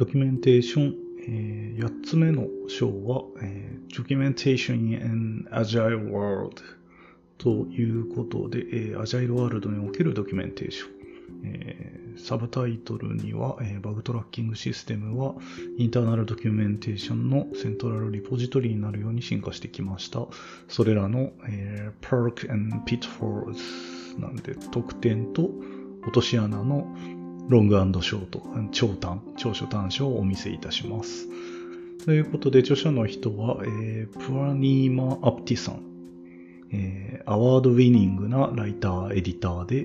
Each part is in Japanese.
ドキュメンテーション、えー、8つ目の章は、えー、Documentation in Agile World ということで、えー、Agile World におけるドキュメンテーション。えー、サブタイトルには、えー、バグトラッキングシステムはインターナルドキュメンテーションのセントラルリポジトリになるように進化してきました。それらの、えー、Perk and Pitfalls なんで特典と落とし穴のロングショート、長短、長所短所をお見せいたします。ということで、著者の人は、えー、プラニーマ・アプティさん、えー、アワードウィニングなライター、エディターで、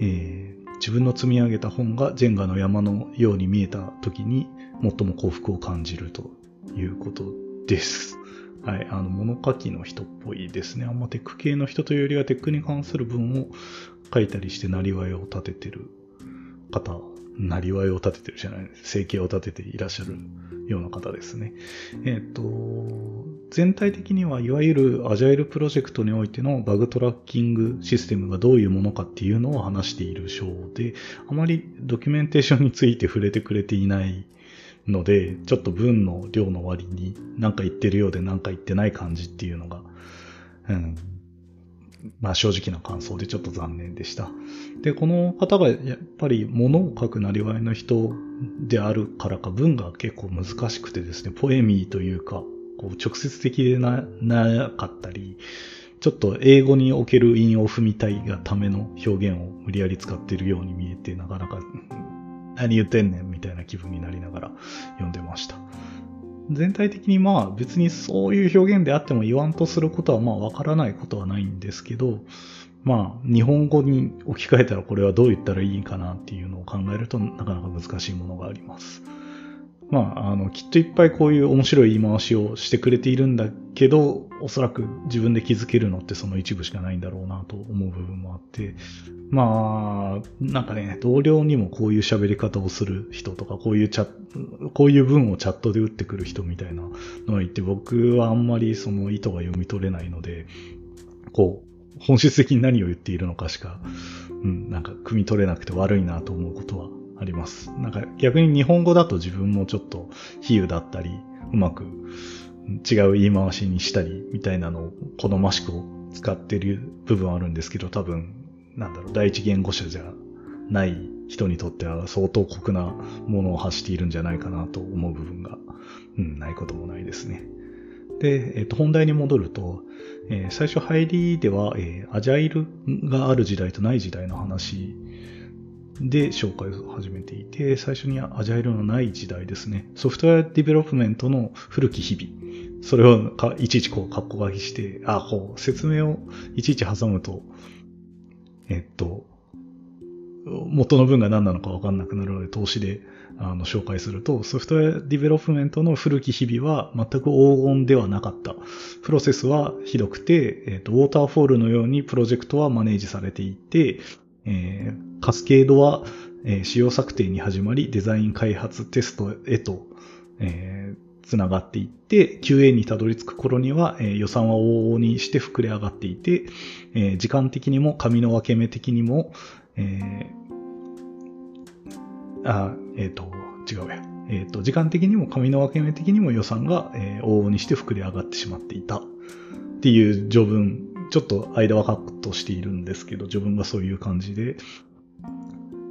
えー、自分の積み上げた本がジェンガの山のように見えた時に最も幸福を感じるということです。はい。あの、物書きの人っぽいですね。あんまテック系の人というよりはテックに関する文を書いたりして、なりわいを立ててる方、なりわいを立ててるじゃないです。生計を立てていらっしゃるような方ですね。えっ、ー、と、全体的にはいわゆるアジャイルプロジェクトにおいてのバグトラッキングシステムがどういうものかっていうのを話している章で、あまりドキュメンテーションについて触れてくれていないので、ちょっと文の量の割に何か言ってるようで何か言ってない感じっていうのが、うん、まあ正直な感想でちょっと残念でした。で、この方がやっぱり物を書くなりわいの人であるからか文が結構難しくてですね、ポエミーというか、こう直接的でななかったり、ちょっと英語における韻を踏みたいがための表現を無理やり使っているように見えて、なかなか何言ってんねんみたいな気分になりながら読んでました。全体的にまあ別にそういう表現であっても言わんとすることはまあわからないことはないんですけど、まあ日本語に置き換えたらこれはどう言ったらいいかなっていうのを考えるとなかなか難しいものがあります。まあ、あの、きっといっぱいこういう面白い言い回しをしてくれているんだけど、おそらく自分で気づけるのってその一部しかないんだろうなと思う部分もあって、まあ、なんかね、同僚にもこういう喋り方をする人とか、こういうチャこういう文をチャットで打ってくる人みたいなのがいて、僕はあんまりその意図が読み取れないので、こう、本質的に何を言っているのかしか、うん、なんか汲み取れなくて悪いなと思うことはあります。なんか逆に日本語だと自分もちょっと比喩だったり、うまく違う言い回しにしたりみたいなのを好ましく使ってる部分あるんですけど、多分、なんだろう、第一言語者じゃない人にとっては相当酷なものを発しているんじゃないかなと思う部分が、うん、ないこともないですね。で、えっ、と、本題に戻ると、えー、最初入りでは、えー、アジャイルがある時代とない時代の話で紹介を始めていて、最初にアジャイルのない時代ですね。 software development の古き日々。それをいちいちこう、カッコ書きして、あ、こう、説明をいちいち挟むと、えっと、元の文が何なのかわかんなくなるので、通しであの紹介すると、 software development の古き日々は全く黄金ではなかった。プロセスはひどくて、えっと、ウォーターフォールのようにプロジェクトはマネージされていて、えー、カスケードは、えー、仕様策定に始まり、デザイン開発テストへと、えー、つながっていって、QA にたどり着く頃には、えー、予算は往々にして膨れ上がっていて、えー、時間的にも紙の分け目的にも、えー、あ、えっ、ー、と、違うや。えっ、ー、と、時間的にも紙の分け目的にも予算が、えー、往々にして膨れ上がってしまっていたっていう序文ちょっと間はカットしているんですけど、自分がそういう感じで、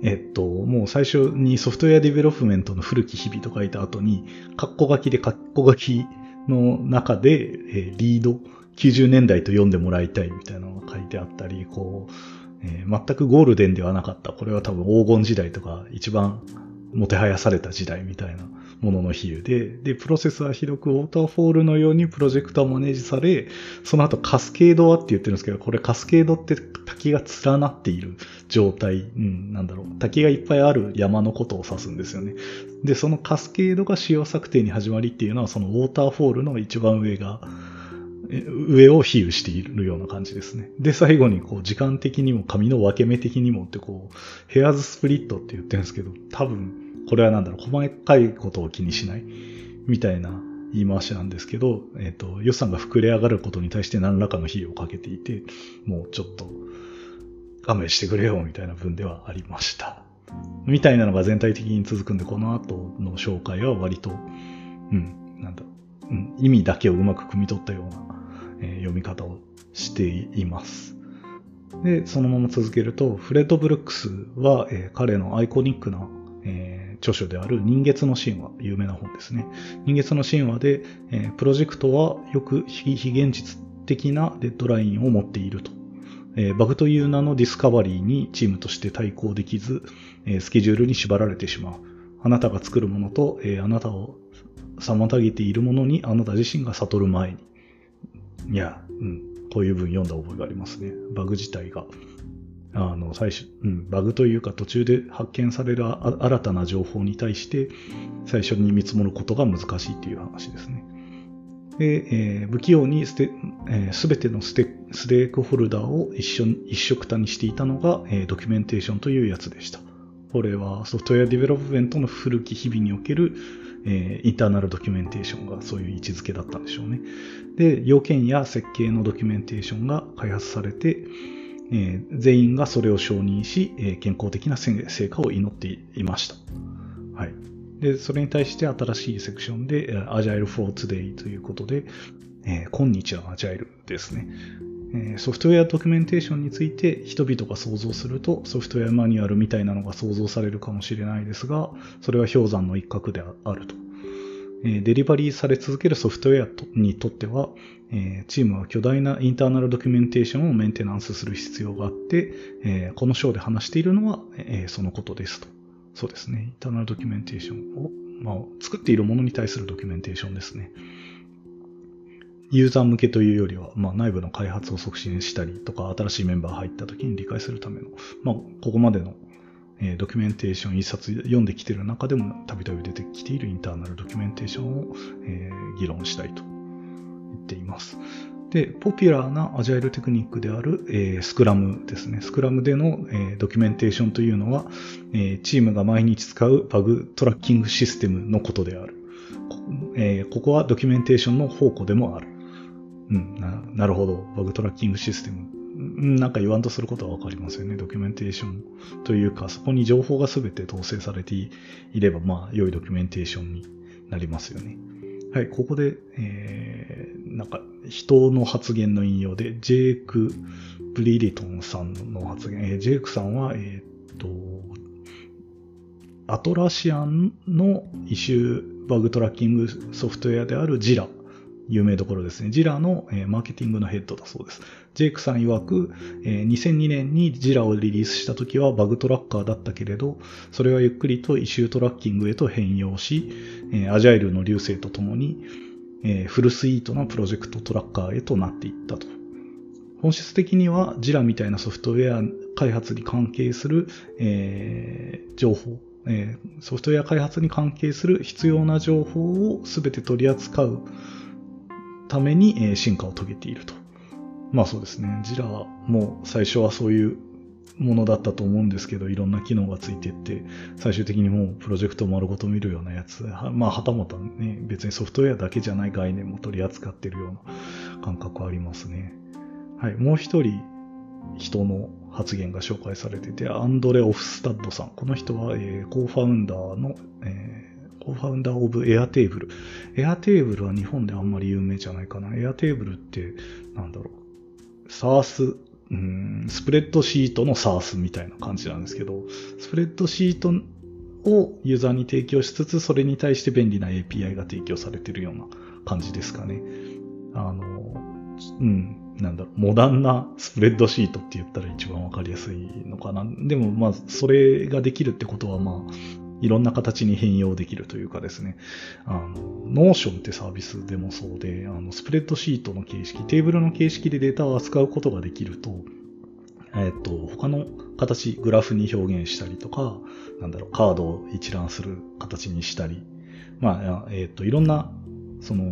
えっと、もう最初に software development の古き日々と書いた後に、カッコ書きでカッコ書きの中で、えー、リード、90年代と読んでもらいたいみたいなのが書いてあったり、こう、えー、全くゴールデンではなかった。これは多分黄金時代とか一番もてはやされた時代みたいなものの比喩で、で、プロセスは広くウォーターフォールのようにプロジェクトはマネージされ、その後カスケードはって言ってるんですけど、これカスケードって滝が連なっている状態、うん、なんだろう、滝がいっぱいある山のことを指すんですよね。で、そのカスケードが使用策定に始まりっていうのは、そのウォーターフォールの一番上が、上を比喩しているような感じですね。で、最後にこう時間的にも髪の分け目的にもってこう、ヘアーズスプリットって言ってるんですけど、多分これはなんだろう、細かいことを気にしない？みたいな言い回しなんですけど、えっ、ー、と、予算が膨れ上がることに対して何らかの費用をかけていて、もうちょっと勘弁してくれよみたいな文ではありました。みたいなのが全体的に続くんで、この後の紹介は割と、うん、なんだ、うん、意味だけをうまく汲み取ったような、えー、読み方をしています。で、そのまま続けると、フレッド・ブルックスは、えー、彼のアイコニックな、えー、著書である人月の神話、有名な本ですね。人月の神話で、えー、プロジェクトはよく非現実的なデッドラインを持っていると。えー、バグという名のディスカバリーにチームとして対抗できず、えー、スケジュールに縛られてしまう。あなたが作るものと、えー、あなたを妨げているものにあなた自身が悟る前に。いや、うん、こういう文読んだ覚えがありますね。バグ自体が。あの、最初、うん、バグというか途中で発見される新たな情報に対して最初に見積もることが難しいっていう話ですね。で、えー、不器用にすべ、えー、てのステステークホルダーを一緒、一緒くたにしていたのが、えー、ドキュメンテーションというやつでした。これはソフトウェアディベロップメントの古き日々における、えー、 internal documentation がそういう位置づけだったんでしょうね。で、要件や設計のドキュメンテーションが開発されて、えー、全員がそれを承認し、えー、健康的な成果を祈っていました。はい。で、それに対して新しいセクションで Agile for Today ということで、えー、今日の Agile ですね。ソフトウェアドキュメンテーションについて人々が想像するとソフトウェアマニュアルみたいなのが想像されるかもしれないですが、それは氷山の一角であると。デリバリーされ続けるソフトウェアにとっては、チームは巨大なインターナルドキュメンテーションをメンテナンスする必要があって、この章で話しているのは、そのことですと。そうですね。 internal documentation を、まあ、作っているものに対するドキュメンテーションですね。ユーザー向けというよりは、まあ、内部の開発を促進したりとか、新しいメンバー入った時に理解するための、まあ、ここまでの、え、ドキュメンテーション一冊読んできている中でもたびたび出てきている internal documentation を、え、議論したいと言っています。で、ポピュラーなアジャイルテクニックである、えー、スクラムですね。スクラムでの、えー、ドキュメンテーションというのは、えー、チームが毎日使うバグトラッキングシステムのことである。こ,、え、ここはドキュメンテーションの宝庫でもある。うん、ななるほど。バグトラッキングシステム。なんか言わんとすることはわかりますよね。ドキュメンテーションというか、そこに情報が全て統制されていれば、まあ、良いドキュメンテーションになりますよね。はい、ここで、えー、なんか、人の発言の引用で、ジェイク・ブリリトンさんの発言、えー、ジェイクさんは、えっ、と、アトラシアンの issue bug tracking software である Jira 有名どころですね。 Jira の、えー、マーケティングのヘッドだそうです。ジェイクさん曰く、えー、2002年に Jira をリリースした時は bug tracker だったけれど、それはゆっくりと issue tracking へと変容し、えー、アジャイルの隆盛とともに、えー、フルスイートなプロジェクトトラッカーへとなっていったと。本質的にはジラみたいなソフトウェア開発に関係する、えー、情報、え、ソフトウェア開発に関係する必要な情報を全て取り扱うために進化を遂げていると。まあそうですね。ジラも最初はそういうものだったと思うんですけど、いろんな機能がついていって、最終的にもうプロジェクト丸ごと見るようなやつ、まあはたまたね、別にソフトウェアだけじゃない概念も取り扱ってるような感覚ありますね。はい、もう一人人の発言が紹介されてて、アンドレ・オフスタッドさん。この人は、えー、 co-founder の、え co-founder of Airtable。Airtable は日本であんまり有名じゃないかな。 Airtable って、なんだろう。 SaaS、うん、スプレッドシートの SaaS みたいな感じなんですけど、スプレッドシートをユーザーに提供しつつ、それに対して便利な API が提供されてるような感じですかね。あの、うん、なんだろう、モダンなスプレッドシートって言ったら一番わかりやすいのかな。でも、まあ、それができるってことは、まあ、いろんな形に変容できるというかですね、あの、 Notion ってサービスでもそうで、あの、スプレッドシートの形式、テーブルの形式でデータを扱うことができると、えっ、と、他の形、グラフに表現したりとか、なんだろう、カードを一覧する形にしたり、まあ、えっ、と、いろんなその、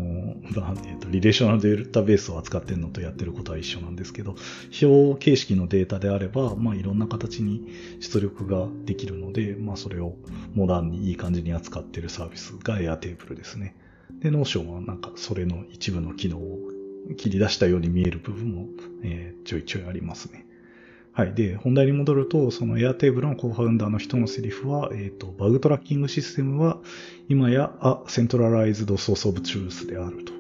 まあえーと、リレーショナルデータベースを扱ってるのとやってることは一緒なんですけど、表形式のデータであれば、まあ、いろんな形に出力ができるので、まあ、それをモダンにいい感じに扱ってるサービスが Airtable ですね。で、Notion はなんかそれの一部の機能を切り出したように見える部分も、えー、ちょいちょいありますね。はい。で、本題に戻ると、その Airtable の co-founder の人のセリフは、えっ、ー、と、バグトラッキングシステムは、今や、あ、 centralized source of truth であると。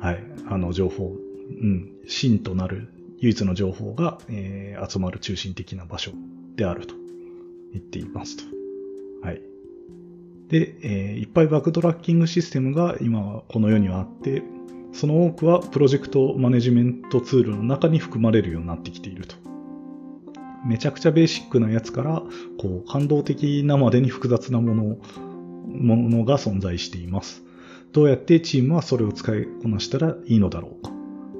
はい。あの、情報、うん、真となる唯一の情報が、えー、集まる中心的な場所であると言っていますと。はい。で、えー、いっぱいバグトラッキングシステムが今この世にはあって、その多くはプロジェクトマネジメントツールの中に含まれるようになってきていると。めちゃくちゃベーシックなやつから、こう、感動的なまでに複雑なもの、ものが存在しています。どうやってチームはそれを使いこなしたらいいのだろうか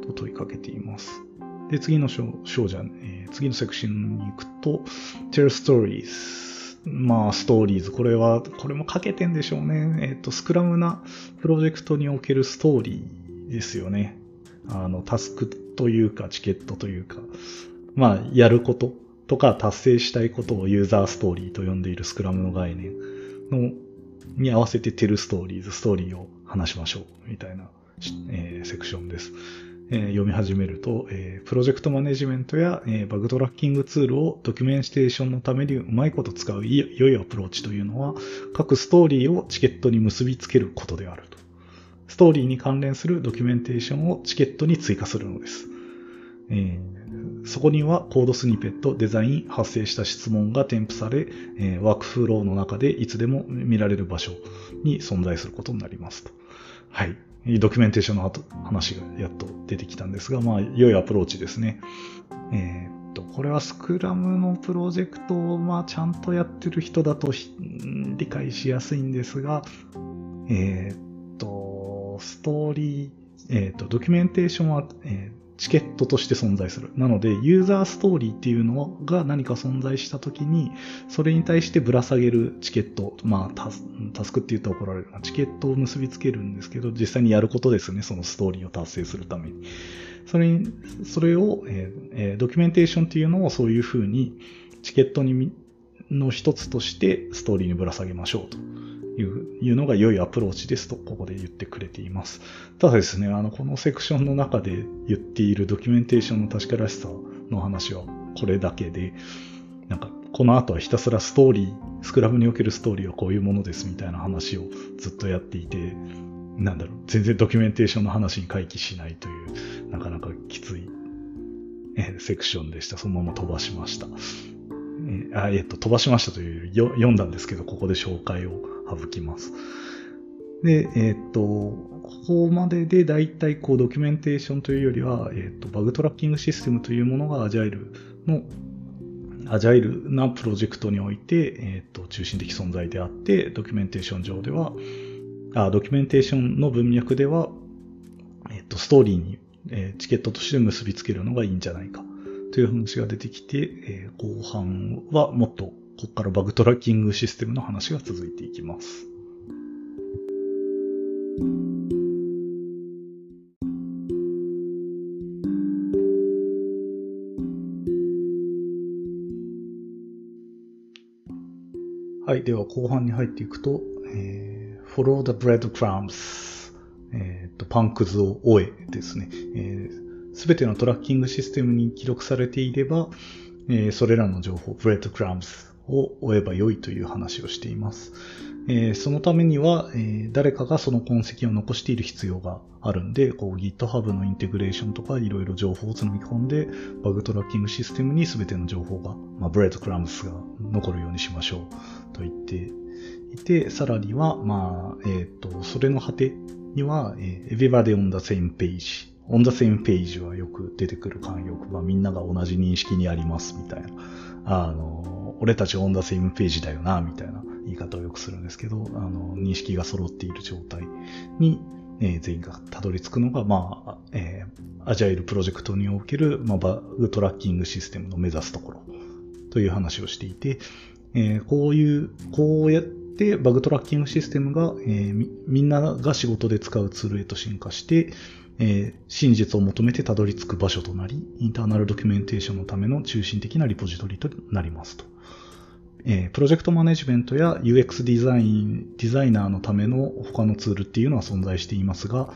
と問いかけています。で、次の章じゃ、えー、次のセクションに行くと、tell stories。まあ、ストーリーズ。これは、これも書けてんでしょうね。えっ、ー、と、スクラムなプロジェクトにおけるストーリーですよね。あの、タスクというか、チケットというか、まあ、やることとか達成したいことをユーザーストーリーと呼んでいるスクラムの概念のに合わせてテルストーリーズ、ストーリーを話しましょうみたいな、えー、セクションです。えー、読み始めると、えー、プロジェクトマネジメントや、えバグトラッキングツールをドキュメンテーションのためにうまいこと使う良いアプローチというのは、各ストーリーをチケットに結びつけることであると。ストーリーに関連するドキュメンテーションをチケットに追加するのです。えーそこにはコードスニペット、デザイン、発生した質問が添付され、え、ワークフローの中でいつでも見られる場所に存在することになりますと。はい。ドキュメンテーションの話がやっと出てきたんですが、まあ、良いアプローチですね。えー、っと、これはスクラムのプロジェクトを、まあ、ちゃんとやってる人だと理解しやすいんですが、えー、っと、ストーリー、えー、っと、ドキュメンテーションは、えーチケットとして存在する。なので、ユーザーストーリーっていうのが何か存在したときに、それに対してぶら下げるチケット、まあタス、クって言うと怒られるな。チケットを結びつけるんですけど、実際にやることですね。そのストーリーを達成するために。それに、それを、えー、ドキュメンテーションっていうのをそういうふうに、チケットにの一つとしてストーリーにぶら下げましょうと。いういうのが良いアプローチですと、ここで言ってくれています。ただですね、あの、このセクションの中で言っているドキュメンテーションの確からしさの話はこれだけで、なんか、この後はひたすらストーリー、スクラムにおけるストーリーはこういうものですみたいな話をずっとやっていて、なんだろう、全然ドキュメンテーションの話に回帰しないという、なかなかきつい、えセクションでした。そのまま飛ばしました。えあえっと、飛ばしましたというよ、読んだんですけど、ここで紹介を省きます。で、えっ、と、ここまでで大体こうドキュメンテーションというよりは、えっ、と、バグトラッキングシステムというものがアジャイルの、アジャイルなプロジェクトにおいて、えっ、と、中心的存在であって、ドキュメンテーション上では、あドキュメンテーションの文脈では、えっ、と、ストーリーに、えチケットとして結びつけるのがいいんじゃないかという話が出てきて、え後半はもっとここからバグトラッキングシステムの話が続いていきます。はい。では、後半に入っていくと、えー、follow the breadcrumbs、え、ー、と、パンくずを追えですね。す、えー、べ、てのトラッキングシステムに記録されていれば、えー、それらの情報、 breadcrumbs を追えば良いという話をしています。えー、そのためには、えー、誰かがその痕跡を残している必要があるんで、こう GitHub のインテグレーションとかいろいろ情報を積み込んで、バグトラッキングシステムに全ての情報が、まあ、 breadcrumbs が残るようにしましょうと言っていて、さらには、まあ、えっ、ー、と、それの果てには、えー、Everybody on the same page on the same page はよく出てくる慣用句、まあ、みんなが同じ認識にありますみたいな。あの、俺たち on the same page だよな、みたいな言い方をよくするんですけど、あの、認識が揃っている状態に、えー、全員がたどり着くのが、まあ、えー、アジャイルプロジェクトにおける、まあ、バグトラッキングシステムの目指すところという話をしていて、えー、こういう、こうやってでバグトラッキングシステムが、えー、みんなが仕事で使うツールへと進化して、えー、真実を求めてたどり着く場所となり、インターナルドキュメンテーションのための中心的なリポジトリとなりますと。えー、プロジェクトマネジメントや UX デザイン、デザイナーのための他のツールっていうのは存在していますが、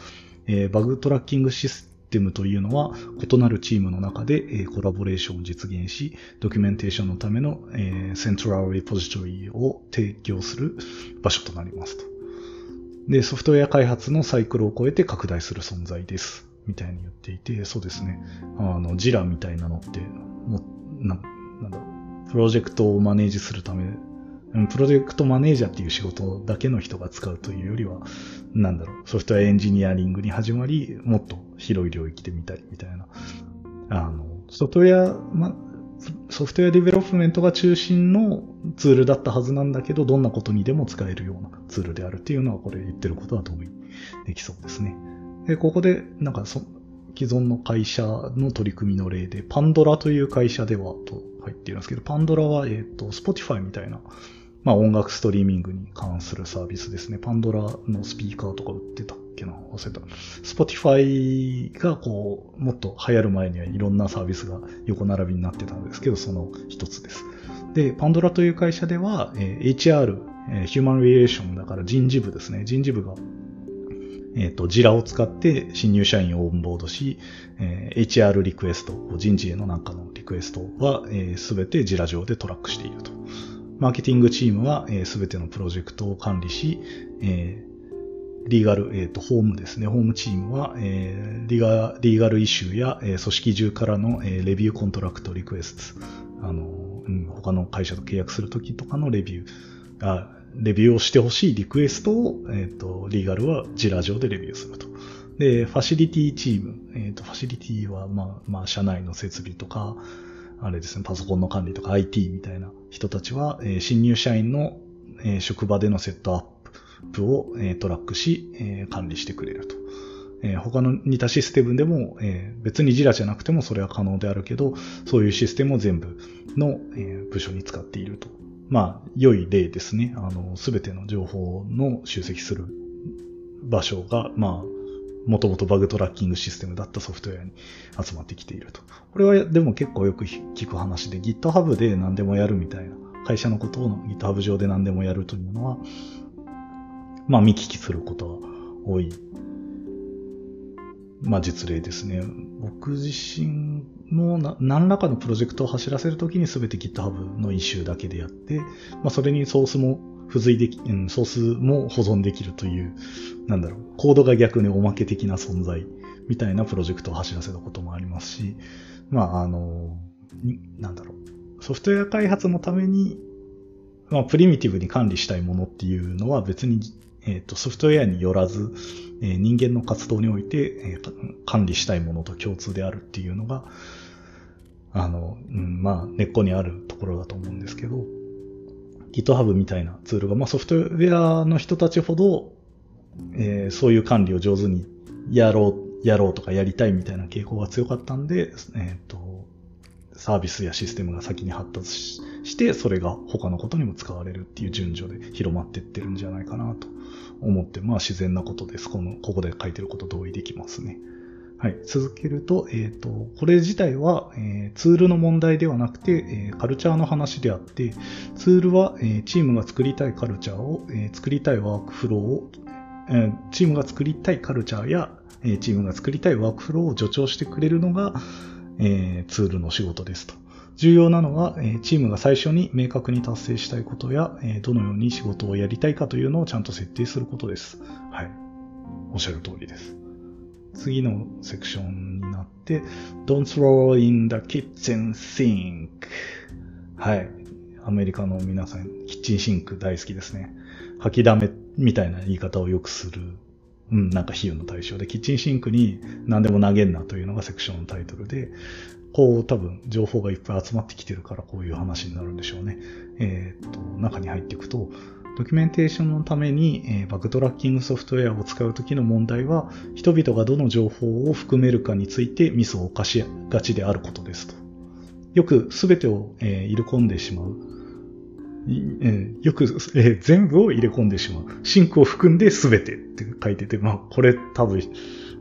えー、バグトラッキングシステムテムというのは異なるチームの中で、え、コラボレーションを実現し、ドキュメンテーションのための、え、セントラルリポジトリを提供する場所となりますと。で、ソフトウェア開発のサイクルを超えて拡大する存在です。みたいに言っていて、そうですね。あの、ジラみたいなのって、もな、なんだろう、プロジェクトをマネージするため、プロジェクトマネージャーっていう仕事だけの人が使うというよりは、なんだろう、ソフトウェアエンジニアリングに始まり、もっと広い領域で見たりみたいな。あの、ソフトウェア、ま、 software development が中心のツールだったはずなんだけど、どんなことにでも使えるようなツールであるっていうのは、これ言ってることは同意できそうですね。で、ここで、なんかそ、既存の会社の取り組みの例で、 Pandora という会社ではと入っているんですけど、 Pandora は、えっ、ー、と、Spotify みたいな、まあ音楽ストリーミングに関するサービスですね。パンドラのスピーカーとか売ってたっけな忘れた。Spotify がこう、もっと流行る前にはいろんなサービスが横並びになってたんですけど、その一つです。で、パンドラという会社では、えー、HR、えー、ヒューマンリレーションだから人事部ですね。人事部がえっ、ー、と、ジラを使って新入社員をオンボードし、えー、HR リクエスト、人事へのなんかのリクエストは、す、べ、て Jira 上でトラックしていると。マーケティングチームはすべ、えー、てのプロジェクトを管理し、えー、 legal、えっ、ー、と、法務ですね。法務チームは、えー、リガ legal issue や、えー、組織中からの、えー、 review contract request、あの、うん、他の会社と契約するときとかのレビュー、あレビューをしてほしいリクエストを、えっ、ー、と、 legal は Jira 上でレビューすると。で、ファシリティチーム、えっ、ー、と、ファシリティは、まあ、まあ、社内の設備とか、あれですね、パソコンの管理とか IT みたいな人たちは、えー、新入社員の、えー、職場でのセットアップを、えー、トラックし、えー、管理してくれると。えー、他の似たシステムでも、えー、別にジラじゃなくてもそれは可能であるけど、そういうシステムを全部の、えー、部署に使っていると。まあ、良い例ですね。あの、すべての情報の集積する場所が、まあ、もともとバグトラッキングシステムだったソフトウェアに集まってきていると。これはでも結構よく聞く話で GitHub で何でもやるみたいな、会社のことを GitHub 上で何でもやるというのは、まあ見聞きすることは多い、まあ実例ですね。僕自身も何らかのプロジェクトを走らせるときに全て GitHub の一周だけでやって、まあそれにソースも付随でき、ソースも保存できるという、なんだろう、コードが逆におまけ的な存在みたいなプロジェクトを走らせたこともありますし、まあ、あの、なんだろう、ソフトウェア開発のために、まあ、プリミティブに管理したいものっていうのは別に、えっ、ー、と、ソフトウェアによらず、えー、人間の活動において、えー、管理したいものと共通であるっていうのが、あの、うん、まあ、根っこにあるところだと思うんですけど、GitHub みたいなツールが、まあ、ソフトウェアの人たちほど、えー、そういう管理を上手にやろう、やろうとかやりたいみたいな傾向が強かったんで、えっ、ー、と、サービスやシステムが先に発達して、それが他のことにも使われるっていう順序で広まっていってるんじゃないかなと思って、まあ自然なことです。この、ここで書いてること同意できますね。はい。続けると、えっ、ー、と、これ自体は、えー、ツールの問題ではなくて、えー、カルチャーの話であって、ツールは、えチームが作りたいカルチャーを、え作りたいワークフローを、チームが作りたいカルチャーや、チームが作りたいワークフローを助長してくれるのが、えツールの仕事ですと。重要なのは、えチームが最初に明確に達成したいことや、えどのように仕事をやりたいかというのをちゃんと設定することです。はい。おっしゃる通りです。次のセクションになって、Don't throw in the kitchen sink. はい。アメリカの皆さん、キッチンシンク大好きですね。吐きだめみたいな言い方をよくする、うん、なんか比喩の対象で、キッチンシンクに何でも投げんなというのがセクションのタイトルで、こう多分情報がいっぱい集まってきてるからこういう話になるんでしょうね。えー、っと、中に入っていくと、ドキュメンテーションのために、えー、バグトラッキングソフトウェアを使うときの問題は、人々がどの情報を含めるかについてミスを犯しがちであることですと。よく全てを、えー、入れ込んでしまう。え、よく、えー、全部を入れ込んでしまう。シンクを含んで全てって書いてて、まあ、これ多分、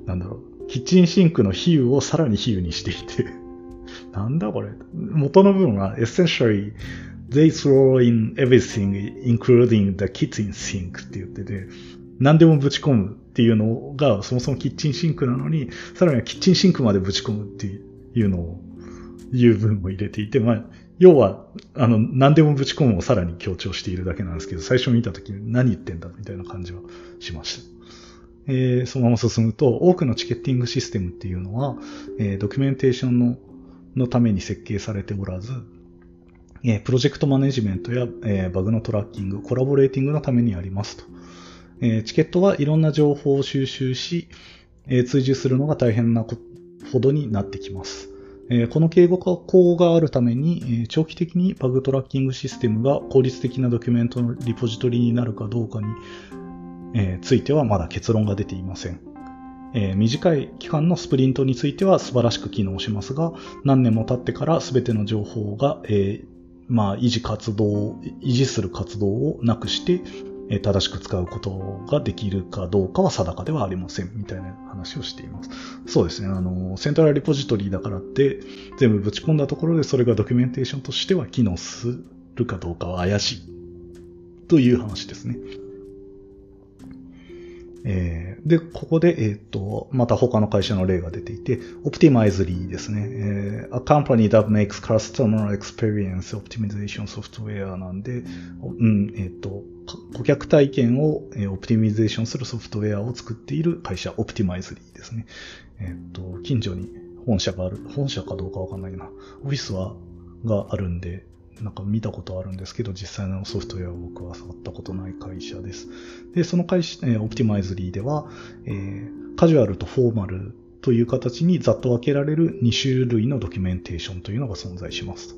なんだろう。キッチンシンクの比喩をさらに比喩にしていて なんだこれ。元の文は essentially They throw in everything, including the kitchen sink って言ってて、何でもぶち込む。っていうのがそもそもキッチンシンクなのに、さらにはキッチンシンクまでぶち込むっていうのを、いう分も入れていて、まあ、要は、あの、何でもぶち込むをさらに強調しているだけなんですけど、最初見たときに何言ってんだみたいな感じはしました。えー、そのまま進むと、多くのチケッティングシステムっていうのは、えー、ドキュメンテーションののために設計されておらず、えー、プロジェクトマネジメントや、えー、バグのトラッキング、コラボレーティングのためにありますと。えー、チケットはいろんな情報を収集し、えー、追従するのが大変なほどになってきます。この敬語化項があるために、長期的にバグトラッキングシステムが効率的なドキュメントのリポジトリになるかどうかに、ついてはまだ結論が出ていません。短い期間のスプリントについては素晴らしく機能しますが、何年も経ってから全ての情報が、まあ、維持活動、維持する活動をなくして、正しく使うことができるかどうかは定かではありませんみたいな話をしています。そうですね。あの、セントラルリポジトリだからって全部ぶち込んだところでそれがドキュメンテーションとしては機能するかどうかは怪しいという話ですね。えー、で、ここで、えっ、ー、と、また他の会社の例が出ていて、Optimizely ですね。えー、a company that makes customer experience optimization software なんで、うん、えっ、ー、と、顧客体験を、えー、オプティミゼーションするソフトウェアを作っている会社、Optimizely ですね。えっ、と、近所に本社がある、本社かどうかわかんないな。オフィスは、があるんで、なんか見たことあるんですけど、実際のソフトウェアを僕は触ったことない会社です。で、その会社、オプティマイズリーでは、えー、カジュアルとフォーマルという形にざっと分けられる2種類のドキュメンテーションというのが存在しますと。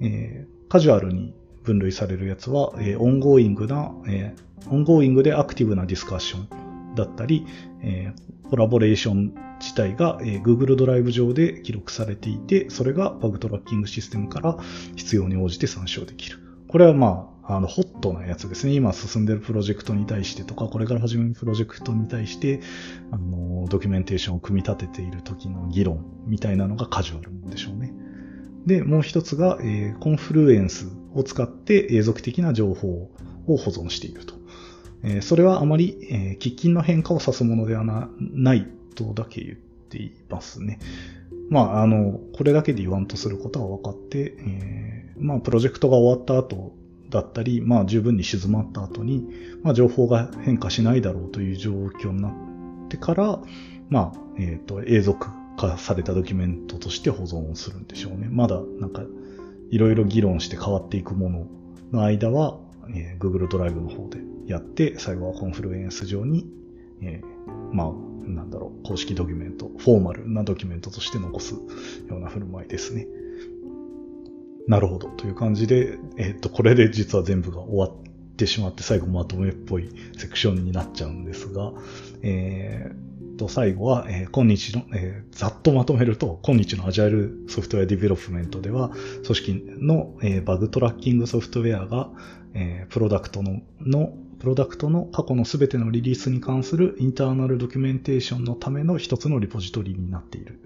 えー、カジュアルに分類されるやつは、えー、 ongoing な、えー、 ongoing でアクティブなディスカッションだったり、えー、コラボレーション自体が、えー、Google ドライブ上で記録されていて、それがバグトラッキングシステムから必要に応じて参照できる。これはまあ、あの、ホットなやつですね。今進んでるプロジェクトに対してとか、これから始めるプロジェクトに対して、あの、ドキュメンテーションを組み立てている時の議論みたいなのがカジュアルでしょうね。で、もう一つが、えー、コンフルエンスを使って永続的な情報を保存していると。え、それはあまり、えー、喫緊の変化を指すものではないとだけ言っていますね。まあ、あの、これだけで言わんとすることは分かって、えー、まあ、プロジェクトが終わった後だったり、まあ、十分に静まった後に、まあ、情報が変化しないだろうという状況になってから、まあ、えっ、ー、と、永続化されたドキュメントとして保存をするんでしょうね。まだ、なんか、いろいろ議論して変わっていくものの間は、えー、Google ドライブの方でやって、最後はコンフルエンス上に、えー、まあ、なんだろう、公式ドキュメント、フォーマルなドキュメントとして残すような振る舞いですね。なるほど。という感じで、えっ、と、これで実は全部が終わってしまって、最後まとめっぽいセクションになっちゃうんですが、えー、と、最後は、えー、今日の、えー、ざっとまとめると、今日の agile software development では、組織の、えー、バグトラッキングソフトウェアが、えー、プロダクトののプロダクトの過去の全てのリリースに関する internal documentation のための一つのリポジトリになっている。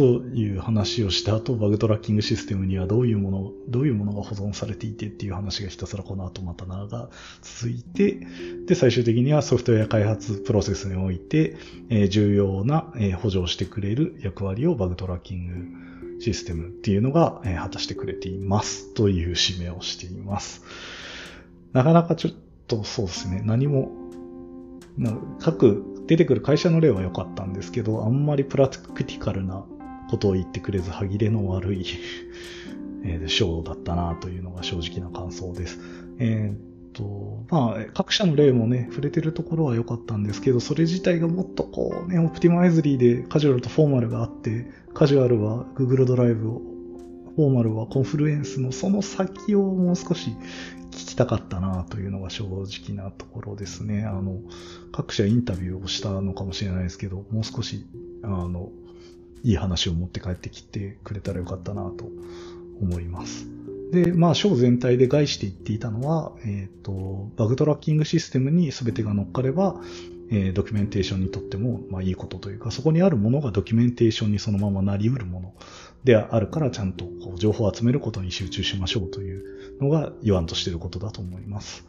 という話をした後、バグトラッキングシステムにはどういうもの、どういうものが保存されていてっていう話がひたすらこの後また長続いて、で、最終的にはソフトウェア開発プロセスにおいて、え、重要な、え、補助をしてくれる役割をバグトラッキングシステムっていうのが、え、果たしてくれていますという締めをしています。なかなかちょっとそうですね、何も、各出てくる会社の例は良かったんですけど、あんまりプラクティカルなことを言ってくれず、歯切れの悪い えショーだったなというのが正直な感想です。えー、と、まあ、各社の例もね、触れてるところは良かったんですけど、それ自体がもっとこうね、オプティマイズリーでカジュアルとフォーマルがあって、カジュアルは Google ドライブを、フォーマルはコンフルエンスのその先をもう少し聞きたかったなというのが正直なところですね。あの、各社インタビューをしたのかもしれないですけど、もう少し、あの、いい話を持って帰ってきてくれたらよかったなと思います。で、まあ、章全体で概して言っていたのは、えっ、ー、と、バグトラッキングシステムに全てが乗っかれば、えー、ドキュメンテーションにとっても、まあ、いいことというか、そこにあるものがドキュメンテーションにそのままなり得るものであるから、ちゃんとこう情報を集めることに集中しましょうというのが言わんとしていることだと思います。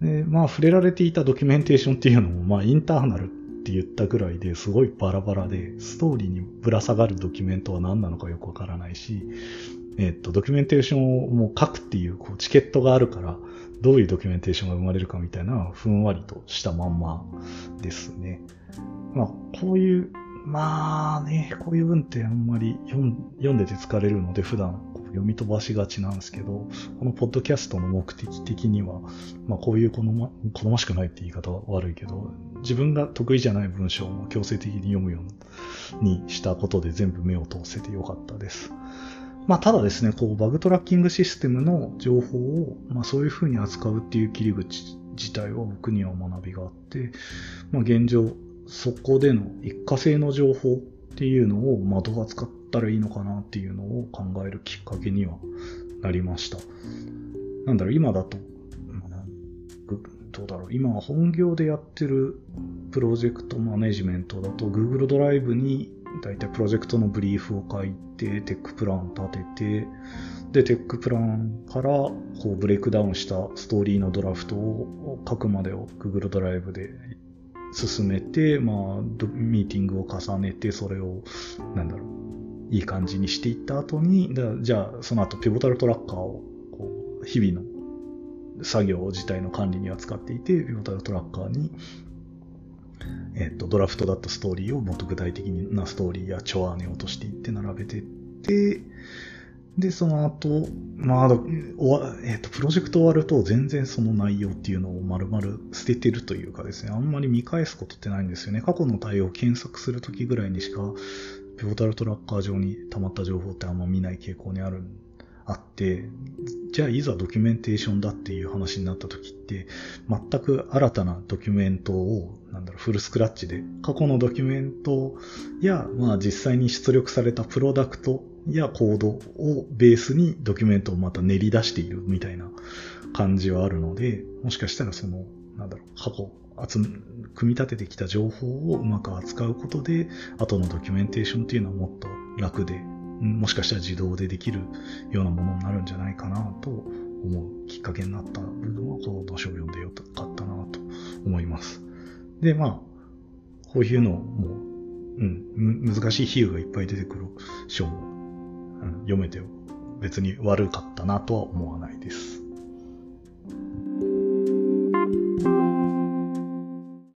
で、まあ触れられていたドキュメンテーションっていうのも、まあインターナルって言ったぐらいですごいバラバラで、ストーリーにぶら下がるドキュメントは何なのかよくわからないし、えっと、ドキュメンテーションをもう書くっていうこうチケットがあるから、どういうドキュメンテーションが生まれるかみたいな、ふんわりとしたまんまですね。まあ、こういう、まあね、こういう文ってあんまり読んでて疲れるので、普段読み飛ばしがちなんですけど、このポッドキャストの目的的には、まあこういう好ま好ましくないって言い方は悪いけど、自分が得意じゃない文章も強制的に読むようにしたことで全部目を通せてよかったです。まあ、ただですね、こう、バグトラッキングシステムの情報を、まあ、そういうふうに扱うっていう切り口自体は僕には学びがあって、まあ、現状、そこでの一過性の情報っていうのを、まあ、どう扱ったらいいのかなっていうのを考えるきっかけにはなりました。なんだろう、今だと、どうだろう、今本業でやってるプロジェクトマネジメントだと Google ドライブに大体プロジェクトの brief を書いて、 tech plan 立てて、で、 tech plan からこうブレイクダウンしたストーリーのドラフトを書くまでを Google ドライブで進めて、まあ、ミーティングを重ねて、それを、なんだろう、いい感じにしていった後に、じゃあ、その後、 Pivotal Tracker を、こう、日々の作業自体の管理には使っていて、 Pivotal Tracker にえっ、と、ドラフトだったストーリーをもっと具体的なストーリーやチョアネを落としていって並べていって、で、その後、まあ、えっ、と、プロジェクト終わると全然その内容っていうのを丸々捨ててるというかですね、あんまり見返すことってないんですよね。過去の対応を検索するときぐらいにしか、ピボタルトラッカー上に溜まった情報ってあんま見ない傾向にあるあって、じゃあいざドキュメンテーションだっていう話になった時って、全く新たなドキュメントを、なんだろ、フルスクラッチで、過去のドキュメントや、まあ実際に出力されたプロダクトやコードをベースにドキュメントをまた練り出しているみたいな感じはあるので、もしかしたらその、なんだろう、過去、集、組み立ててきた情報をうまく扱うことで、後のドキュメンテーションっていうのはもっと楽でもしかしたら自動でできるようなものになるんじゃないかなと思うきっかけになった部分は、この書を読んでよかったなと思います。で、まあ、こういうのも、うん、難しい比喩がいっぱい出てくる書も、読めて別に悪かったなとは思わないです。